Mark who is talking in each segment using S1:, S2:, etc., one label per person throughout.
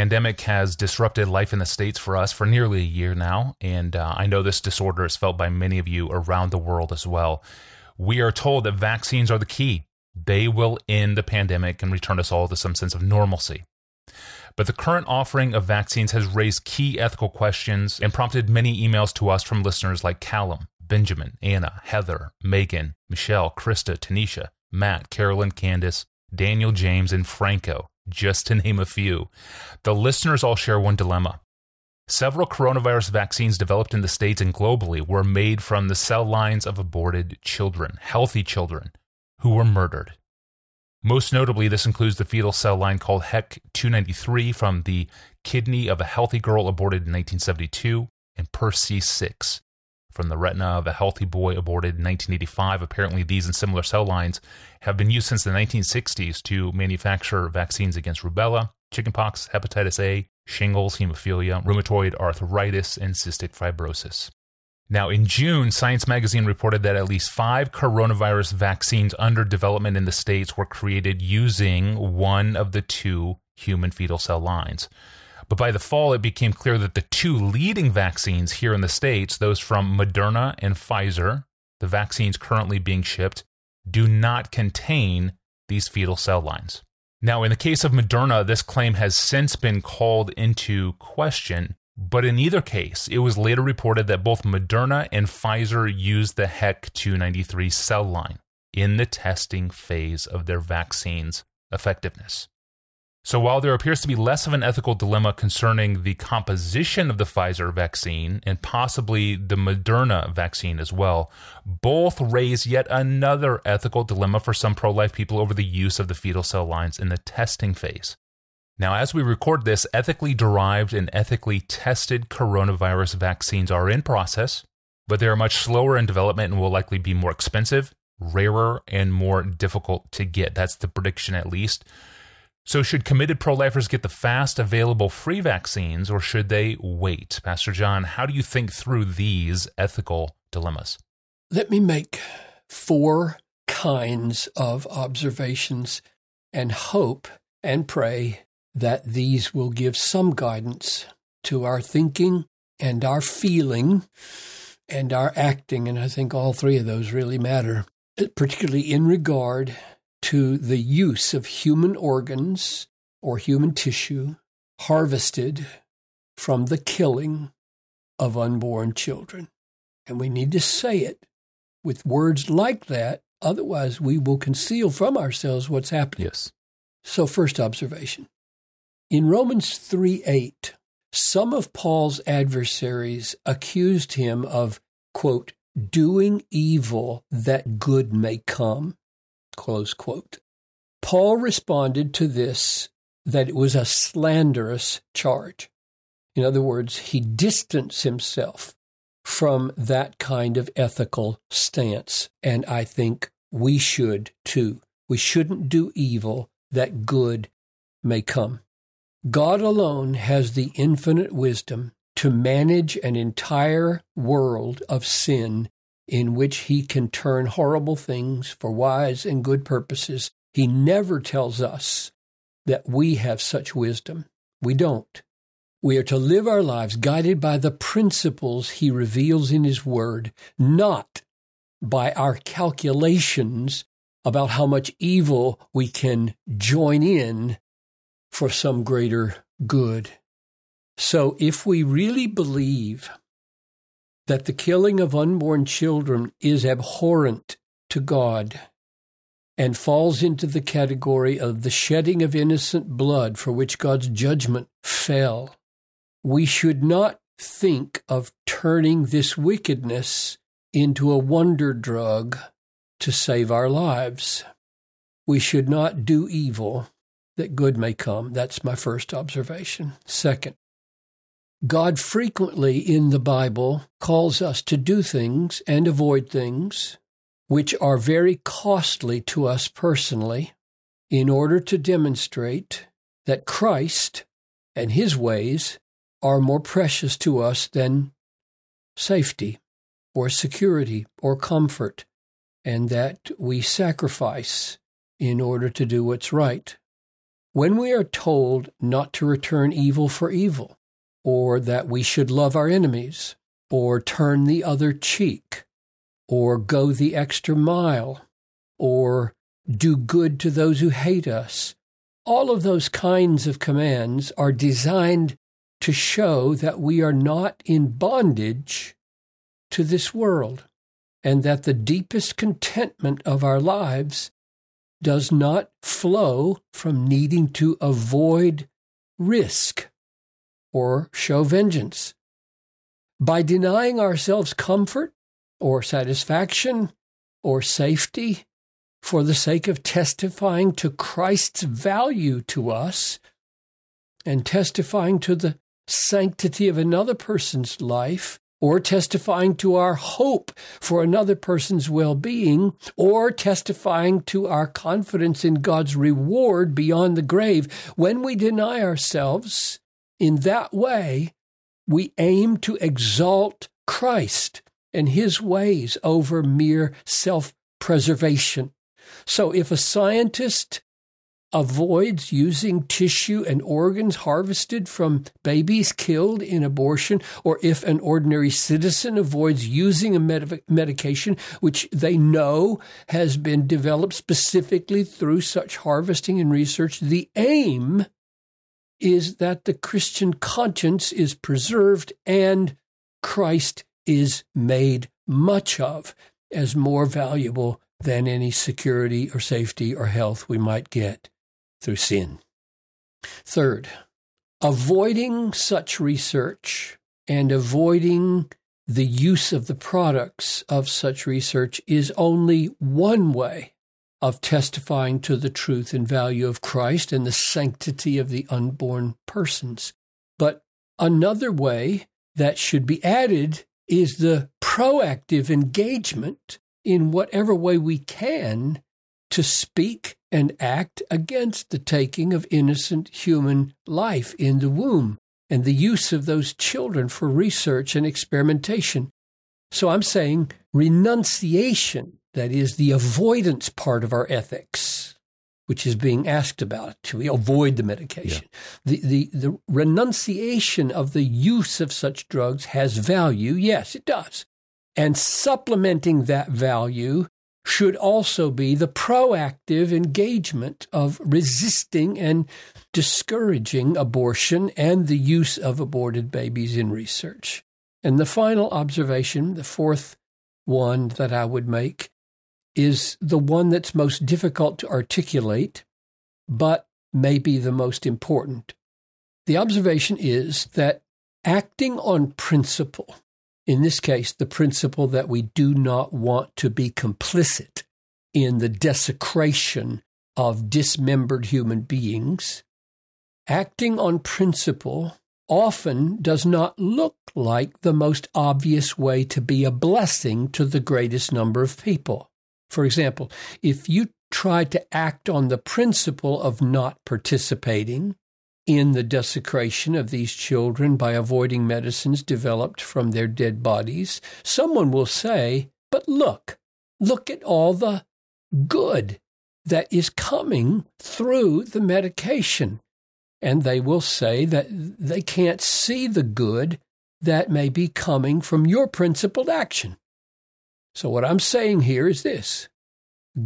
S1: pandemic has disrupted life in the States for us for nearly a year now, and uh, I know this disorder is felt by many of you around the world as well. We are told that vaccines are the key. They will end the pandemic and return us all to some sense of normalcy. But the current offering of vaccines has raised key ethical questions and prompted many emails to us from listeners like Callum, Benjamin, Anna, Heather, Megan, Michelle, Krista, Tanisha, Matt, Carolyn, Candace, Daniel, James, and Franco, just to name a few. The listeners all share one dilemma. Several coronavirus vaccines developed in the States and globally were made from the cell lines of aborted children, healthy children, who were murdered. Most notably, this includes the fetal cell line called HEK 293 from the kidney of a healthy girl aborted in 1972 and PER-C 6 from the retina of a healthy boy aborted in 1985. Apparently, these and similar cell lines have been used since the 1960s to manufacture vaccines against rubella, chickenpox, hepatitis A, shingles, hemophilia, rheumatoid arthritis, and cystic fibrosis. Now, in June, Science Magazine reported that at least five coronavirus vaccines under development in the States were created using one of the two human fetal cell lines. But by the fall, it became clear that the two leading vaccines here in the States, those from Moderna and Pfizer, the vaccines currently being shipped, do not contain these fetal cell lines. Now, in the case of Moderna, this claim has since been called into question but in either case, it was later reported that both Moderna and Pfizer used the HEK 293 cell line in the testing phase of their vaccine's effectiveness. So while there appears to be less of an ethical dilemma concerning the composition of the Pfizer vaccine and possibly the Moderna vaccine as well, both raise yet another ethical dilemma for some pro life people over the use of the fetal cell lines in the testing phase. Now, as we record this, ethically derived and ethically tested coronavirus vaccines are in process, but they are much slower in development and will likely be more expensive, rarer, and more difficult to get. That's the prediction, at least. So, should committed pro lifers get the fast available free vaccines or should they wait? Pastor John, how do you think through these ethical dilemmas?
S2: Let me make four kinds of observations and hope and pray that these will give some guidance to our thinking and our feeling and our acting. And I think all three of those really matter, particularly in regard to the use of human organs or human tissue harvested from the killing of unborn children. And we need to say it with words like that, otherwise, we will conceal from ourselves what's happening.
S1: Yes.
S2: So, first observation in Romans 3 8, some of Paul's adversaries accused him of, quote, doing evil that good may come, close quote. Paul responded to this that it was a slanderous charge. In other words, he distanced himself from that kind of ethical stance. And I think we should too. We shouldn't do evil that good may come. God alone has the infinite wisdom to manage an entire world of sin in which he can turn horrible things for wise and good purposes. He never tells us that we have such wisdom. We don't. We are to live our lives guided by the principles he reveals in his word, not by our calculations about how much evil we can join in for some greater good. So, if we really believe that the killing of unborn children is abhorrent to God and falls into the category of the shedding of innocent blood for which God's judgment fell, we should not think of turning this wickedness into a wonder drug to save our lives. We should not do evil that good may come. That's my first observation. Second, God frequently in the Bible calls us to do things and avoid things which are very costly to us personally in order to demonstrate that Christ and his ways are more precious to us than safety or security or comfort, and that we sacrifice in order to do what's right. When we are told not to return evil for evil, or that we should love our enemies, or turn the other cheek, or go the extra mile, or do good to those who hate us, all of those kinds of commands are designed to show that we are not in bondage to this world and that the deepest contentment of our lives does not flow from needing to avoid risk or show vengeance. By denying ourselves comfort or satisfaction or safety for the sake of testifying to Christ's value to us and testifying to the sanctity of another person's life, or testifying to our hope for another person's well being, or testifying to our confidence in God's reward beyond the grave, when we deny ourselves in that way, we aim to exalt Christ and his ways over mere self preservation. So if a scientist avoids using tissue and organs harvested from babies killed in abortion, or if an ordinary citizen avoids using a med- medication which they know has been developed specifically through such harvesting and research, the aim is that the Christian conscience is preserved and Christ is made much of as more valuable than any security or safety or health we might get through sin. Third, avoiding such research and avoiding the use of the products of such research is only one way of testifying to the truth and value of Christ and the sanctity of the unborn persons. But another way that should be added is the proactive engagement in whatever way we can to speak and act against the taking of innocent human life in the womb and the use of those children for research and experimentation. So I'm saying renunciation, that is the avoidance part of our ethics, which is being asked about. Should we avoid the medication? Yeah. The, the, the renunciation of the use of such drugs has value. Yes, it does. And supplementing that value should also be the proactive engagement of resisting and discouraging abortion and the use of aborted babies in research. And the final observation, the fourth one that I would make, is the one that's most difficult to articulate, but may be the most important. The observation is that acting on principle in this case, the principle that we do not want to be complicit in the desecration of dismembered human beings, acting on principle often does not look like the most obvious way to be a blessing to the greatest number of people. For example, if you try to act on the principle of not participating in the desecration of these children by avoiding medicines developed from their dead bodies, someone will say, But look, look at all the good that is coming through the medication. And they will say that they can't see the good that may be coming from your principled action. So, what I'm saying here is this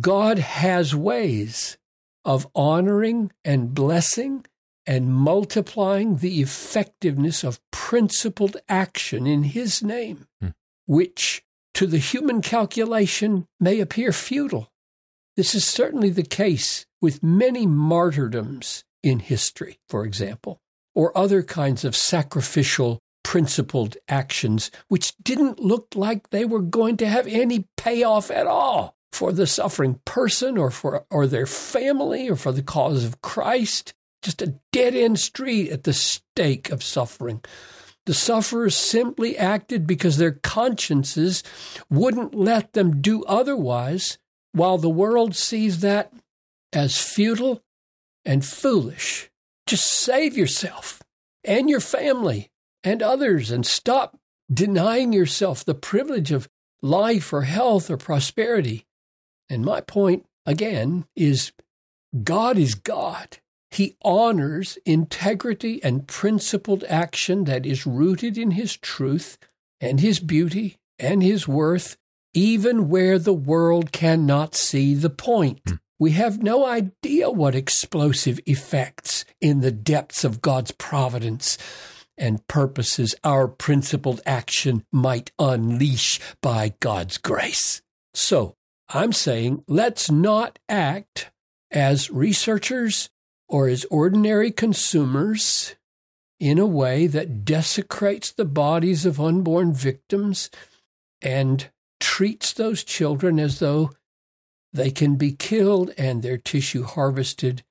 S2: God has ways of honoring and blessing and multiplying the effectiveness of principled action in His name, hmm. which to the human calculation may appear futile. This is certainly the case with many martyrdoms in history, for example, or other kinds of sacrificial principled actions which didn't look like they were going to have any payoff at all for the suffering person or for or their family or for the cause of Christ just a dead end street at the stake of suffering. The sufferers simply acted because their consciences wouldn't let them do otherwise, while the world sees that as futile and foolish. Just save yourself and your family and others and stop denying yourself the privilege of life or health or prosperity. And my point, again, is God is God He honors integrity and principled action that is rooted in his truth and his beauty and his worth, even where the world cannot see the point. Mm. We have no idea what explosive effects in the depths of God's providence and purposes our principled action might unleash by God's grace. So, I'm saying let's not act as researchers or as ordinary consumers in a way that desecrates the bodies of unborn victims and treats those children as though they can be killed and their tissue harvested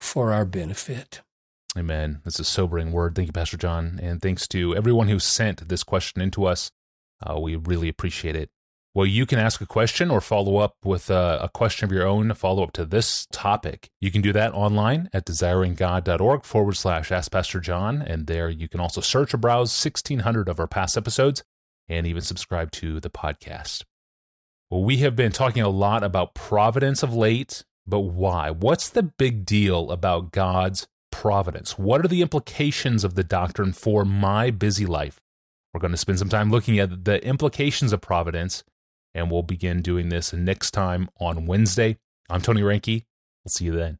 S2: for our benefit.
S1: Amen. That's a sobering word. Thank you, Pastor John. And thanks to everyone who sent this question into us. Uh, we really appreciate it. Well, you can ask a question or follow up with a, a question of your own, follow up to this topic. You can do that online at desiringgod.org forward slash Ask Pastor John. And there you can also search or browse 1,600 of our past episodes and even subscribe to the podcast. Well, we have been talking a lot about providence of late, but why? What's the big deal about God's providence? What are the implications of the doctrine for my busy life? We're going to spend some time looking at the implications of providence, and we'll begin doing this next time on Wednesday. I'm Tony Reinke. We'll see you then.